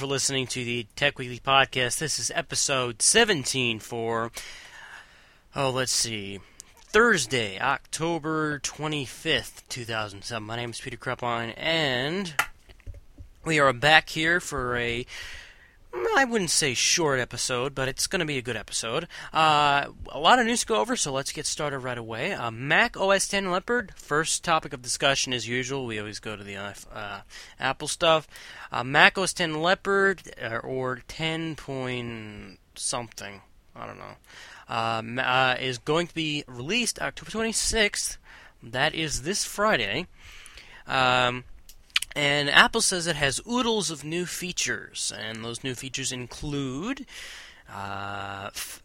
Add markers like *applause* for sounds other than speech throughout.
for listening to the Tech Weekly podcast. This is episode 17 for, oh, let's see, Thursday, October 25th, 2007. My name is Peter Krepine, and we are back here for a I wouldn't say short episode, but it's going to be a good episode. Uh, a lot of news to go over, so let's get started right away. Uh, Mac OS 10 Leopard, first topic of discussion as usual. We always go to the uh, Apple stuff. Uh, Mac OS 10 Leopard, uh, or 10 point something, I don't know, uh, is going to be released October 26th. That is this Friday. Um, and Apple says it has oodles of new features, and those new features include uh, f-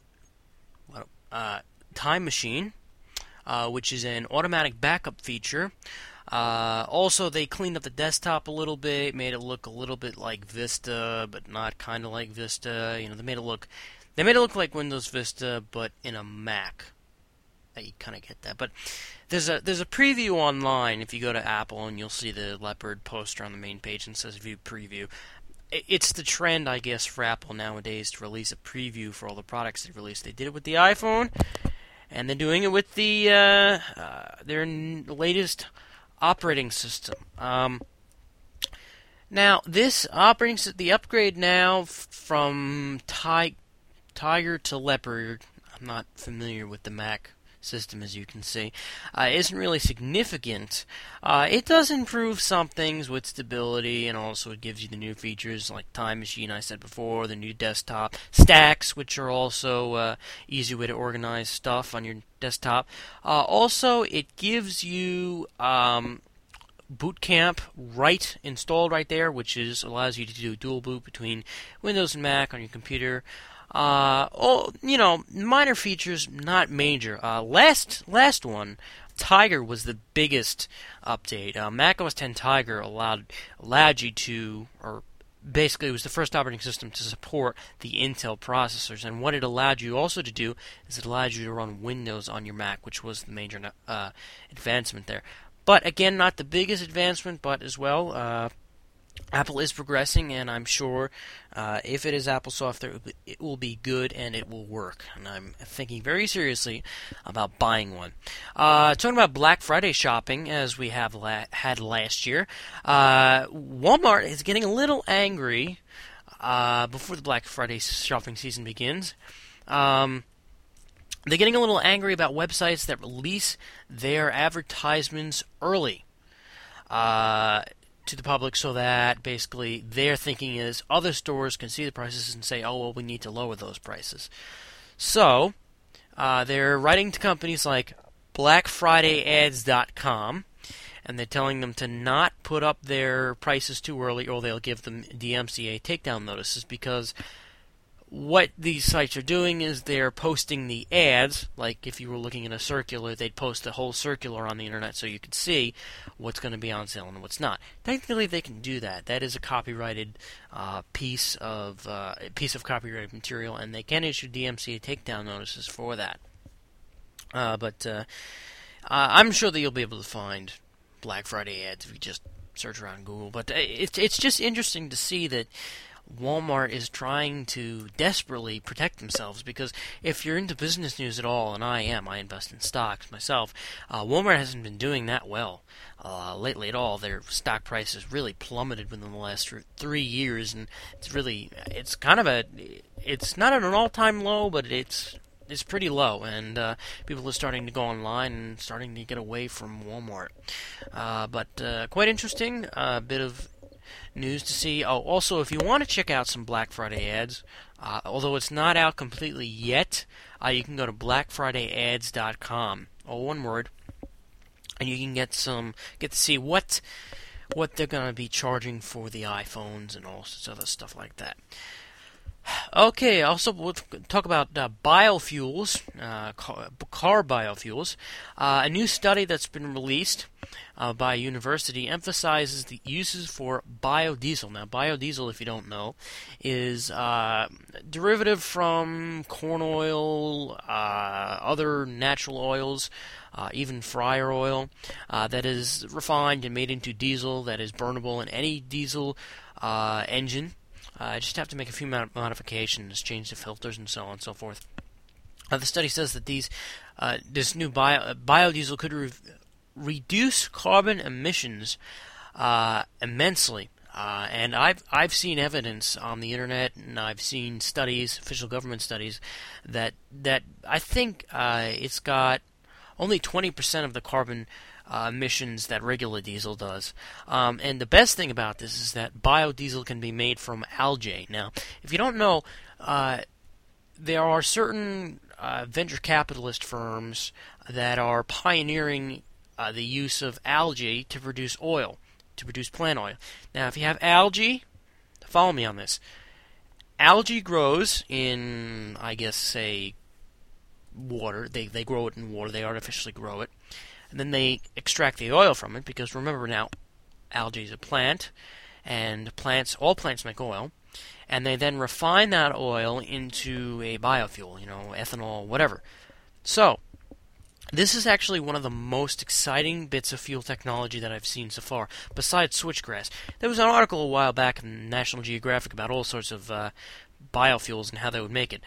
uh, Time Machine, uh, which is an automatic backup feature. Uh, also, they cleaned up the desktop a little bit, made it look a little bit like Vista, but not kind of like Vista. You know, they made it look they made it look like Windows Vista, but in a Mac. You kind of get that, but there's a there's a preview online if you go to Apple and you'll see the leopard poster on the main page and says view preview. It's the trend, I guess, for Apple nowadays to release a preview for all the products they release. They did it with the iPhone, and they're doing it with the uh, uh, their n- latest operating system. Um, now, this operating the upgrade now f- from Ti- Tiger to Leopard. I'm not familiar with the Mac system, as you can see, uh, isn't really significant. Uh, it does improve some things with stability, and also it gives you the new features like Time Machine, I said before, the new desktop, stacks, which are also uh, easy way to organize stuff on your desktop. Uh, also, it gives you. Um, Boot Camp right installed right there, which is allows you to do dual boot between Windows and Mac on your computer. Uh, oh, you know, minor features, not major. Uh, last last one, Tiger was the biggest update. Uh, Mac OS 10 Tiger allowed allowed you to, or basically it was the first operating system to support the Intel processors. And what it allowed you also to do is it allowed you to run Windows on your Mac, which was the major uh, advancement there. But again, not the biggest advancement, but as well. Apple is progressing, and I'm sure uh, if it is Apple software, it will be good and it will work. And I'm thinking very seriously about buying one. Uh, talking about Black Friday shopping, as we have la- had last year, uh, Walmart is getting a little angry uh, before the Black Friday shopping season begins. Um, they're getting a little angry about websites that release their advertisements early. Uh, to the public so that basically their thinking is other stores can see the prices and say, oh, well, we need to lower those prices. So uh, they're writing to companies like BlackFridayAds.com and they're telling them to not put up their prices too early or they'll give them DMCA takedown notices because what these sites are doing is they're posting the ads. Like if you were looking at a circular, they'd post a whole circular on the internet so you could see what's going to be on sale and what's not. Technically, they can do that. That is a copyrighted uh, piece of uh, piece of copyrighted material, and they can issue DMCA takedown notices for that. Uh, but uh, I'm sure that you'll be able to find Black Friday ads if you just search around Google. But uh, it's it's just interesting to see that Walmart is trying to desperately protect themselves because if you're into business news at all, and I am, I invest in stocks myself, uh, Walmart hasn't been doing that well uh, lately at all. Their stock price has really plummeted within the last three years, and it's really, it's kind of a, it's not at an all-time low, but it's it's pretty low, and uh, people are starting to go online and starting to get away from Walmart. Uh, but uh, quite interesting, a bit of news to see. Oh, also, if you want to check out some Black Friday ads, uh, although it's not out completely yet, uh, you can go to blackfridayads.com. Oh, one word, and you can get some get to see what what they're going to be charging for the iPhones and all sorts of other stuff like that. Okay, also we'll talk about uh, biofuels, uh, car, biofuels. Uh, a new study that's been released uh, by a university emphasizes the uses for biodiesel. Now, biodiesel, if you don't know, is uh, derivative from corn oil, uh, other natural oils, even fryer oil, that is refined and made into diesel that is burnable in any diesel engine I just have to make a few mod- modifications, change the filters, and so on and so forth. Uh, the study says that these uh, this new bio, uh, biodiesel could re- reduce carbon emissions uh, immensely. Uh, and I've I've seen evidence on the internet, and I've seen studies, official government studies, that that I think uh, it's got only 20% of the carbon uh, emissions that regular diesel does. Um, and the best thing about this is that biodiesel can be made from algae. Now, if you don't know, uh, there are certain uh, venture capitalist firms that are pioneering uh, the use of algae to produce oil, to produce plant oil. Now, if you have algae, follow me on this. Algae grows in, I guess, say, water. They they grow it in water. They artificially grow it, and then they extract the oil from it. Because remember now, algae is a plant, and plants all plants make oil, and they then refine that oil into a biofuel. You know, ethanol, whatever. So. This is actually one of the most exciting bits of fuel technology that I've seen so far, besides switchgrass. There was an article a while back in National Geographic about all sorts of uh, biofuels and how they would make it.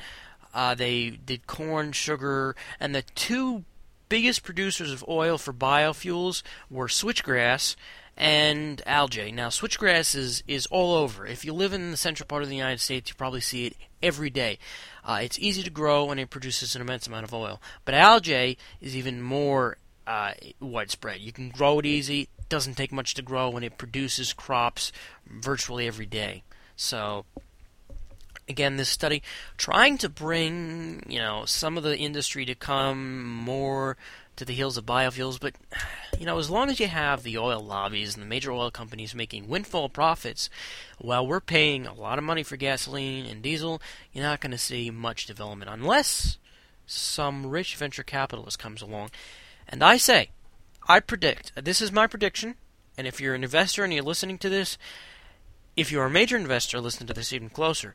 Uh, they did corn, sugar, and the two biggest producers of oil for biofuels were switchgrass and algae. Now, switchgrass is, is all over. If you live in the central part of the United States, you probably see it every day. Uh, it's easy to grow and it produces an immense amount of oil. But algae is even more uh, widespread. You can grow it easy. It doesn't take much to grow, and it produces crops virtually every day. So again this study trying to bring you know some of the industry to come more to the heels of biofuels but you know as long as you have the oil lobbies and the major oil companies making windfall profits while we're paying a lot of money for gasoline and diesel you're not going to see much development unless some rich venture capitalist comes along. And i say i predict this is my prediction and if you're an investor and you're listening to this if you're a major investor listen to this even closer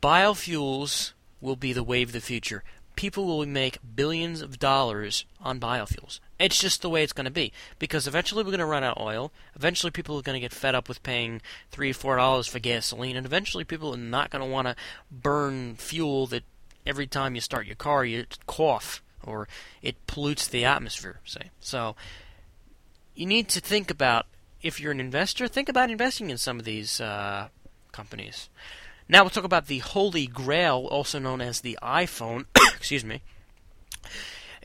biofuels will be the wave of the future. People will make billions of dollars on biofuels. It's just the way it's going to be because eventually we're going to run out of oil. Eventually, people are going to get fed up with paying three, four dollars for gasoline, and eventually, people are not going to want to burn fuel that every time you start your car you cough or it pollutes the atmosphere. Say so. You need to think about if you're an investor, think about investing in some of these uh, companies. Now we'll talk about the Holy Grail, also known as the iPhone. *coughs* Excuse me.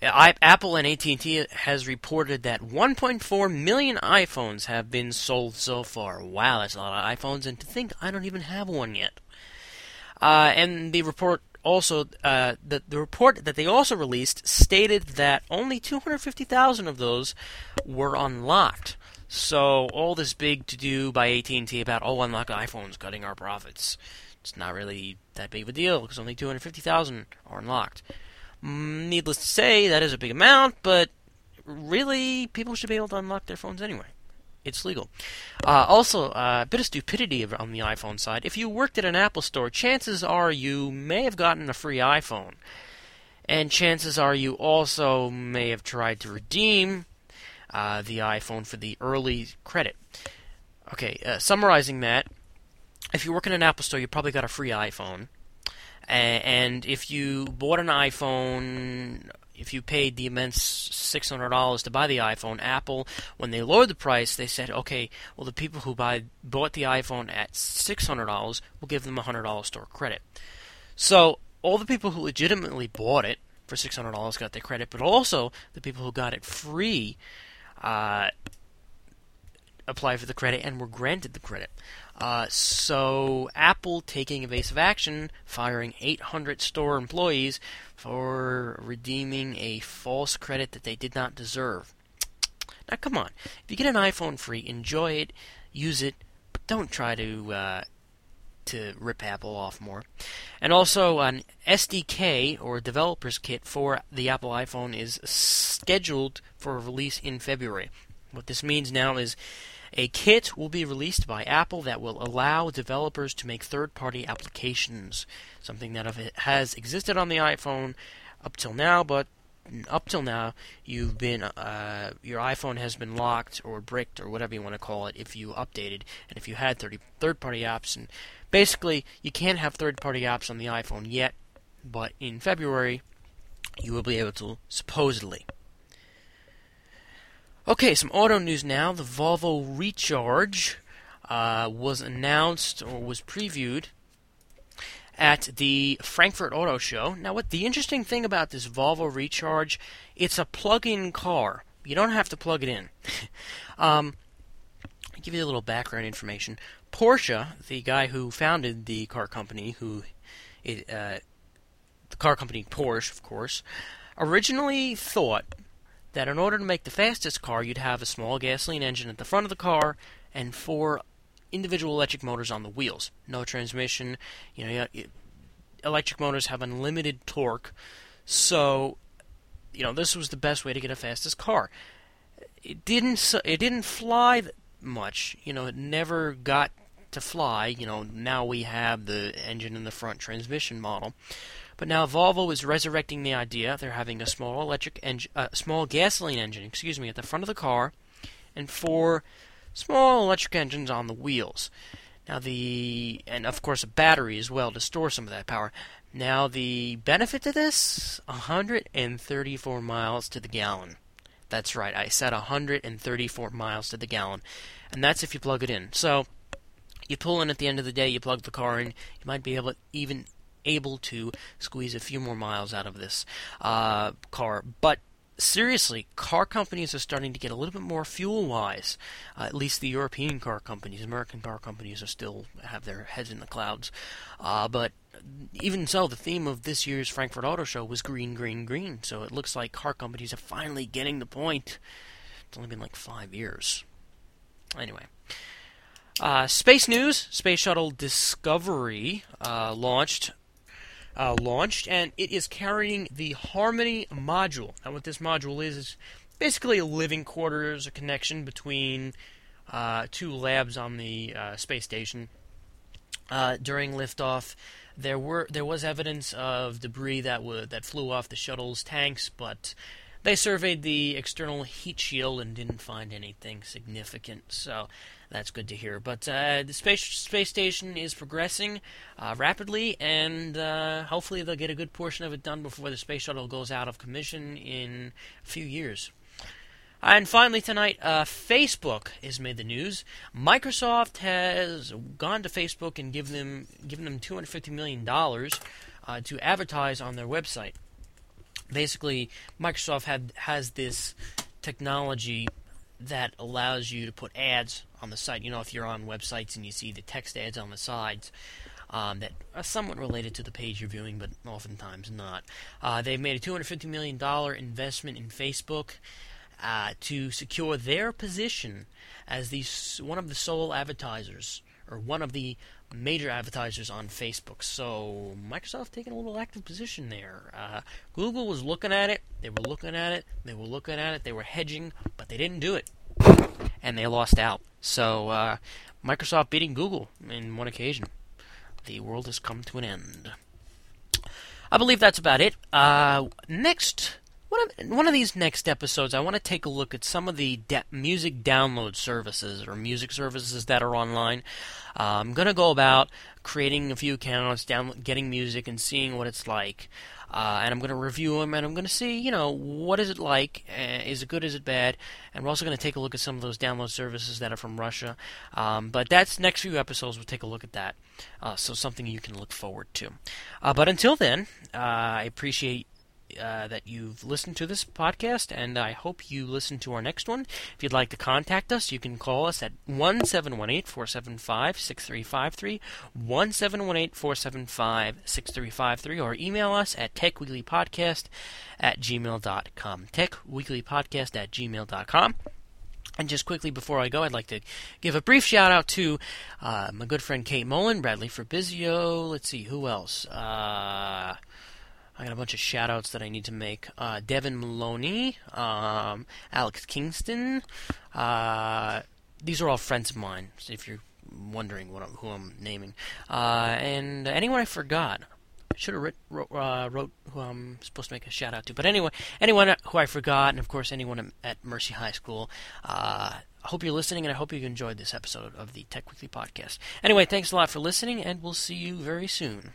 I, Apple and AT&T has reported that 1.4 million iPhones have been sold so far. Wow, that's a lot of iPhones, and to think I don't even have one yet. Uh, and the report also, uh, the, the report that they also released stated that only 250,000 of those were unlocked. So all this big to do by AT&T about oh unlocked iPhones cutting our profits it's not really that big of a deal because only 250,000 are unlocked. Mm, needless to say, that is a big amount, but really, people should be able to unlock their phones anyway. It's legal. Uh, also, uh, a bit of stupidity on the iPhone side. If you worked at an Apple store, chances are you may have gotten a free iPhone. And chances are you also may have tried to redeem uh, the iPhone for the early credit. Okay, uh, summarizing that, if you work in an Apple store, you probably got a free iPhone. And if you bought an iPhone, if you paid the immense $600 to buy the iPhone, Apple, when they lowered the price, they said, okay, well, the people who buy bought the iPhone at $600, we'll give them a $100 store credit. So all the people who legitimately bought it for $600 got their credit, but also the people who got it free uh, applied for the credit and were granted the credit. Uh, so Apple taking evasive action, firing 800 store employees for redeeming a false credit that they did not deserve. Now, come on. If you get an iPhone free, enjoy it, use it, but don't try to uh, to rip Apple off more. And also, an SDK or developer's kit for the Apple iPhone is scheduled for release in February. What this means now is a kit will be released by Apple that will allow developers to make third party applications, something that has existed on the iPhone up till now, but up till now you've been uh, your iPhone has been locked or bricked or whatever you want to call it if you updated and if you had 30 third-party apps and basically you can't have third-party apps on the iPhone yet, but in February you will be able to supposedly. Okay, some auto news now. The Volvo Recharge uh, was announced or was previewed at the Frankfurt Auto Show. Now, what the interesting thing about this Volvo Recharge, it's a plug-in car. You don't have to plug it in. *laughs* um, I'll give you a little background information. Porsche, the guy who founded the car company, who it, uh, the car company Porsche, of course, originally thought that in order to make the fastest car, you'd have a small gasoline engine at the front of the car and four individual electric motors on the wheels. No transmission. You know, electric motors have unlimited torque. So, you know, this was the best way to get a fastest car. It didn't. It didn't fly much. You know, it never got to fly. You know, now we have the engine in the front transmission model. But now Volvo is resurrecting the idea. They're having a small electric engine, uh, small gasoline engine, excuse me, at the front of the car, and four small electric engines on the wheels. Now the and of course a battery as well to store some of that power. Now the benefit to this 134 miles to the gallon. That's right. I said 134 miles to the gallon. And that's if you plug it in. So you pull in at the end of the day, you plug the car in, you might be able to even able to squeeze a few more miles out of this uh, car. But seriously, car companies are starting to get a little bit more fuel wise. Uh, at least the European car companies, American car companies are still have their heads in the clouds. Uh, but even so, the theme of this year's Frankfurt Auto Show was green, green, green. So it looks like car companies are finally getting the point. It's only been like five years. Anyway. Uh, space news: Space Shuttle Discovery uh, launched uh, launched, and it is carrying the Harmony module. Now, what this module is is basically a living quarters, a connection between uh, two labs on the uh, space station. Uh, during liftoff, there were there was evidence of debris that w- that flew off the shuttle's tanks, but they surveyed the external heat shield and didn't find anything significant. So that's good to hear. But uh, the space space station is progressing uh, rapidly, and uh, hopefully they'll get a good portion of it done before the space shuttle goes out of commission in a few years. And finally tonight, uh, Facebook has made the news. Microsoft has gone to Facebook and given them given them 250 million dollars uh, to advertise on their website. Basically, Microsoft had has this technology that allows you to put ads on the site. You know, if you're on websites and you see the text ads on the sides um, that are somewhat related to the page you're viewing, but oftentimes not. Uh, they've made a $250 million investment in Facebook uh, to secure their position as the one of the sole advertisers or one of the major advertisers on Facebook. So Microsoft taking a little active position there. Uh, Google was looking at it. They were looking at it. They were looking at it. They were hedging, but they didn't do it, and they lost out. So uh, Microsoft beating Google in one occasion. The world has come to an end. I believe that's about it. Uh, next one of, one of these next episodes, I want to take a look at some of the de- music download services or music services that are online. Uh, I'm going to go about creating a few accounts, down, getting music, and seeing what it's like. Uh, and I'm going to review them, and I'm going to see, you know, what is it like? Uh, is it good? Is it bad? And we're also going to take a look at some of those download services that are from Russia. Um, but that's next few episodes. We'll take a look at that. Uh, so something you can look forward to. Uh, but until then, uh, I appreciate uh, that you've listened to this podcast, and I hope you listen to our next one. If you'd like to contact us, you can call us at 1718 475 6353, 1718 475 6353, or email us at techweeklypodcast at gmail.com. Techweeklypodcast at gmail.com. And just quickly before I go, I'd like to give a brief shout out to uh, my good friend Kate Mullen, Bradley Fabrizio. Let's see, who else? Uh, I got a bunch of shout outs that I need to make. Uh, Devin Maloney, um, Alex Kingston. Uh, these are all friends of mine, if you're wondering I'm, who I'm naming. Uh, and anyone I forgot. I should have wrote, wrote, uh, wrote who I'm supposed to make a shout out to. But anyway, anyone who I forgot, and of course anyone at Mercy High School. Uh, I hope you're listening, and I hope you enjoyed this episode of the Tech Weekly podcast. Anyway, thanks a lot for listening, and we'll see you very soon.